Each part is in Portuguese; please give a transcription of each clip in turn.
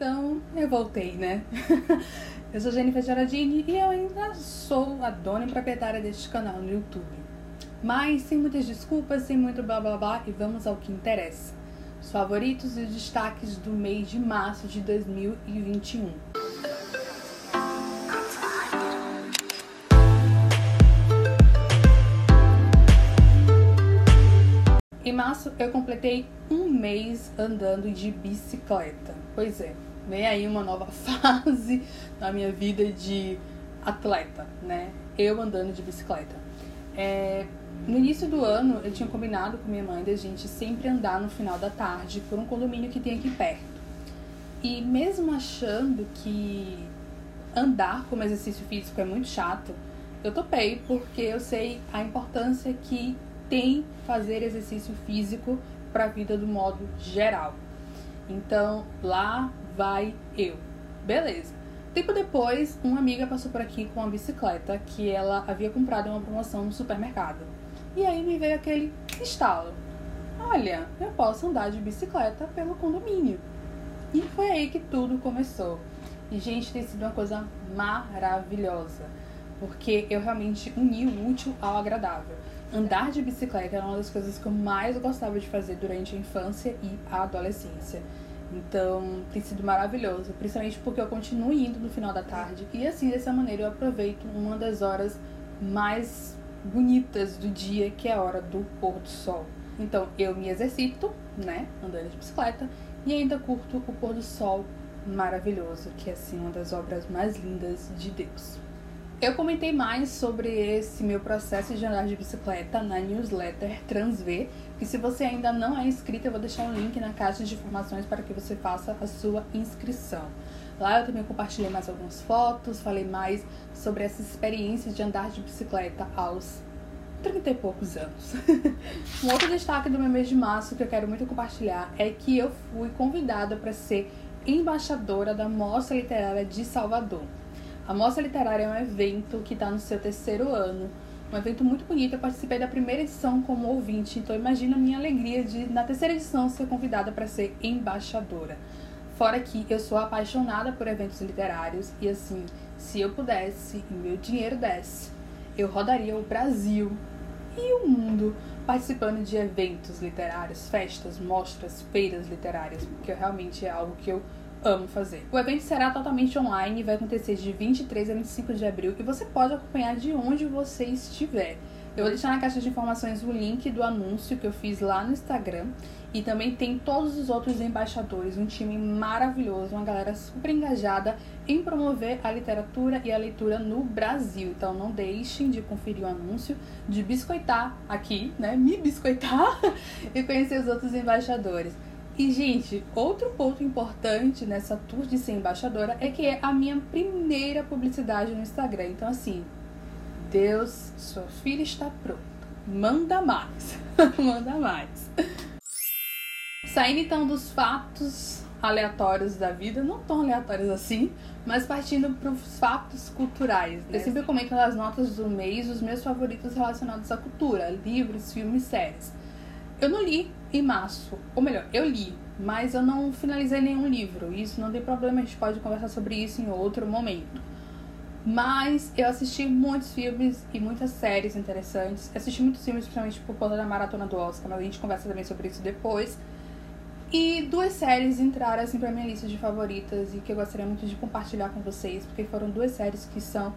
Então eu voltei, né? eu sou Jennifer Gerardini e eu ainda sou a dona e proprietária deste canal no YouTube. Mas sem muitas desculpas, sem muito blá blá blá e vamos ao que interessa. Os favoritos e os destaques do mês de março de 2021. Em março eu completei um mês andando de bicicleta. Pois é, vem aí uma nova fase na minha vida de atleta, né? Eu andando de bicicleta. É, no início do ano eu tinha combinado com minha mãe da gente sempre andar no final da tarde por um condomínio que tem aqui perto. E mesmo achando que andar como exercício físico é muito chato, eu topei porque eu sei a importância que tem fazer exercício físico para a vida do modo geral. Então, lá vai eu. Beleza. Tempo depois, uma amiga passou por aqui com uma bicicleta que ela havia comprado em uma promoção no supermercado. E aí me veio aquele estalo. Olha, eu posso andar de bicicleta pelo condomínio. E foi aí que tudo começou. E, gente, tem sido uma coisa maravilhosa. Porque eu realmente uni o útil ao agradável andar de bicicleta era uma das coisas que eu mais gostava de fazer durante a infância e a adolescência. Então, tem sido maravilhoso, principalmente porque eu continuo indo no final da tarde e assim, dessa maneira, eu aproveito uma das horas mais bonitas do dia, que é a hora do pôr do sol. Então, eu me exercito, né, andando de bicicleta, e ainda curto o pôr do sol maravilhoso, que é assim uma das obras mais lindas de Deus. Eu comentei mais sobre esse meu processo de andar de bicicleta na newsletter Transv, que se você ainda não é inscrito, eu vou deixar um link na caixa de informações para que você faça a sua inscrição. Lá eu também compartilhei mais algumas fotos, falei mais sobre essa experiência de andar de bicicleta aos 30 e poucos anos. um outro destaque do meu mês de março que eu quero muito compartilhar é que eu fui convidada para ser embaixadora da Mostra Literária de Salvador. A Mostra Literária é um evento que está no seu terceiro ano. Um evento muito bonito. Eu participei da primeira edição como ouvinte, então imagina a minha alegria de, na terceira edição, ser convidada para ser embaixadora. Fora que eu sou apaixonada por eventos literários e, assim, se eu pudesse e meu dinheiro desse, eu rodaria o Brasil e o mundo participando de eventos literários, festas, mostras, feiras literárias, porque realmente é algo que eu amo fazer. O evento será totalmente online e vai acontecer de 23 a 25 de abril e você pode acompanhar de onde você estiver. Eu vou deixar na caixa de informações o link do anúncio que eu fiz lá no Instagram. E também tem todos os outros embaixadores, um time maravilhoso, uma galera super engajada em promover a literatura e a leitura no Brasil. Então não deixem de conferir o anúncio, de biscoitar aqui, né? Me biscoitar e conhecer os outros embaixadores. E, gente, outro ponto importante nessa tour de ser embaixadora é que é a minha primeira publicidade no Instagram. Então, assim, Deus, sua filha está pronta. Manda mais. Manda mais. Saindo então dos fatos aleatórios da vida, não tão aleatórios assim, mas partindo para os fatos culturais. Eu sempre comento nas notas do mês os meus favoritos relacionados à cultura, livros, filmes, séries. Eu não li em março, ou melhor, eu li, mas eu não finalizei nenhum livro. Isso não tem problema, a gente pode conversar sobre isso em outro momento. Mas eu assisti muitos filmes e muitas séries interessantes. Assisti muitos filmes, principalmente por conta da maratona do Oscar, mas a gente conversa também sobre isso depois. E duas séries entraram assim pra minha lista de favoritas e que eu gostaria muito de compartilhar com vocês, porque foram duas séries que são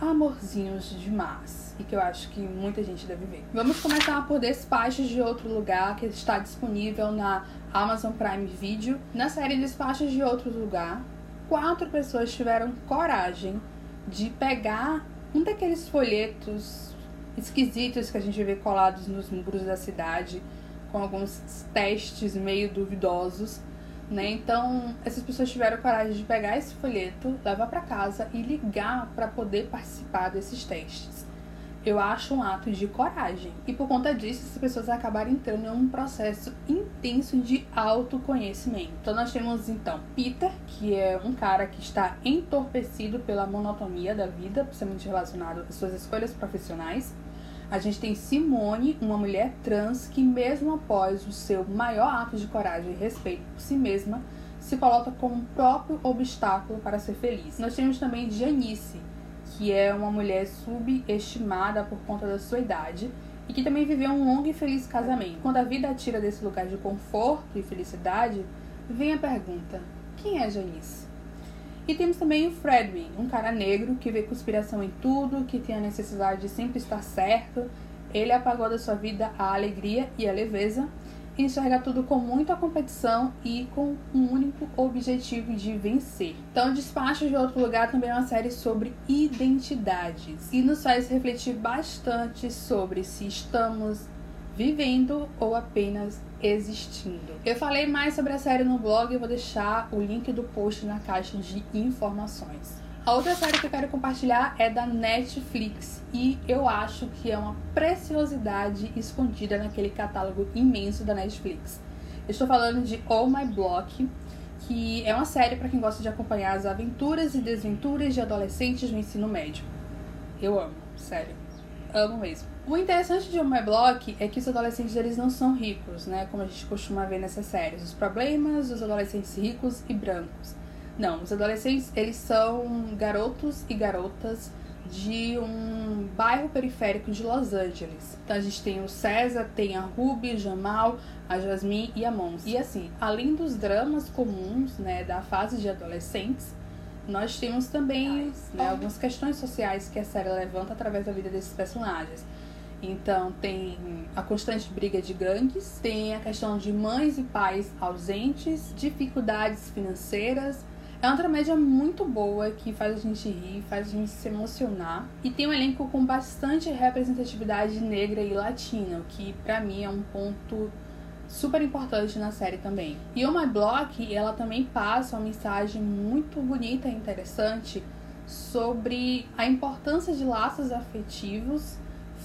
amorzinhos demais e que eu acho que muita gente deve ver. Vamos começar por Despachos de Outro Lugar, que está disponível na Amazon Prime Video. Na série Despachos de Outro Lugar, quatro pessoas tiveram coragem de pegar um daqueles folhetos esquisitos que a gente vê colados nos muros da cidade, com alguns testes meio duvidosos né? Então, essas pessoas tiveram coragem de pegar esse folheto, levar para casa e ligar para poder participar desses testes. Eu acho um ato de coragem. E por conta disso, essas pessoas acabaram entrando em um processo intenso de autoconhecimento. Então, nós temos então Peter, que é um cara que está entorpecido pela monotonia da vida, principalmente relacionado às suas escolhas profissionais. A gente tem Simone, uma mulher trans que, mesmo após o seu maior ato de coragem e respeito por si mesma, se coloca como um próprio obstáculo para ser feliz. Nós temos também Janice, que é uma mulher subestimada por conta da sua idade e que também viveu um longo e feliz casamento. Quando a vida tira desse lugar de conforto e felicidade, vem a pergunta: quem é Janice? E temos também o Fredwin, um cara negro que vê conspiração em tudo, que tem a necessidade de sempre estar certo. Ele apagou da sua vida a alegria e a leveza enxerga tudo com muita competição e com um único objetivo de vencer. Então, Despacho de Outro Lugar também é uma série sobre identidades e nos faz refletir bastante sobre se estamos vivendo ou apenas existindo. Eu falei mais sobre a série no blog e vou deixar o link do post na caixa de informações. A outra série que eu quero compartilhar é da Netflix e eu acho que é uma preciosidade escondida naquele catálogo imenso da Netflix. Estou falando de All My Block, que é uma série para quem gosta de acompanhar as aventuras e desventuras de adolescentes no ensino médio. Eu amo, sério. Amo mesmo. O interessante de My Block é que os adolescentes eles não são ricos, né? Como a gente costuma ver nessas séries. Os problemas dos adolescentes ricos e brancos. Não, os adolescentes, eles são garotos e garotas de um bairro periférico de Los Angeles. Então a gente tem o César, tem a Ruby, Jamal, a Jasmine e a Mons. E assim, além dos dramas comuns, né, da fase de adolescentes, nós temos também né, algumas questões sociais que a série levanta através da vida desses personagens. Então tem a constante briga de gangues, tem a questão de mães e pais ausentes, dificuldades financeiras, é uma dramédia muito boa que faz a gente rir, faz a gente se emocionar e tem um elenco com bastante representatividade negra e latina, o que para mim é um ponto super importante na série também. E o My Block, ela também passa uma mensagem muito bonita e interessante sobre a importância de laços afetivos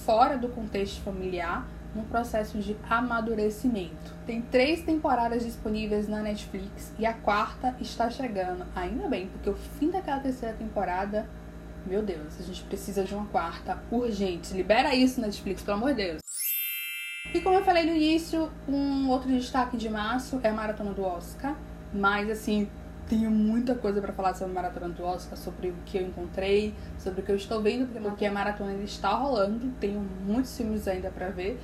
fora do contexto familiar no processo de amadurecimento. Tem três temporadas disponíveis na Netflix e a quarta está chegando. Ainda bem, porque o fim daquela terceira temporada, meu Deus, a gente precisa de uma quarta urgente. Libera isso, Netflix, pelo amor de Deus. E como eu falei no início, um outro destaque de março é a maratona do Oscar. Mas assim, tenho muita coisa para falar sobre a maratona do Oscar, sobre o que eu encontrei, sobre o que eu estou vendo, porque a maratona está rolando. Tenho muitos filmes ainda para ver.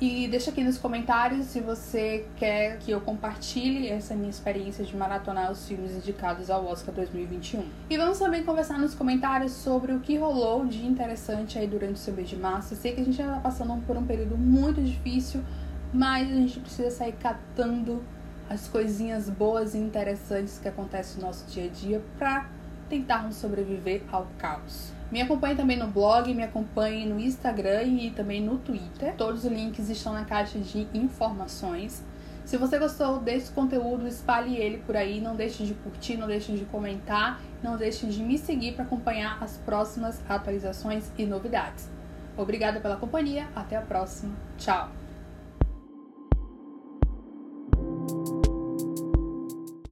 E deixa aqui nos comentários se você quer que eu compartilhe essa minha experiência de maratonar os filmes indicados ao Oscar 2021. E vamos também conversar nos comentários sobre o que rolou de interessante aí durante o seu mês de março. Eu sei que a gente já está passando por um período muito difícil, mas a gente precisa sair catando as coisinhas boas e interessantes que acontecem no nosso dia a dia para tentarmos sobreviver ao caos. Me acompanhe também no blog, me acompanhe no Instagram e também no Twitter. Todos os links estão na caixa de informações. Se você gostou desse conteúdo, espalhe ele por aí. Não deixe de curtir, não deixe de comentar, não deixe de me seguir para acompanhar as próximas atualizações e novidades. Obrigada pela companhia, até a próxima. Tchau!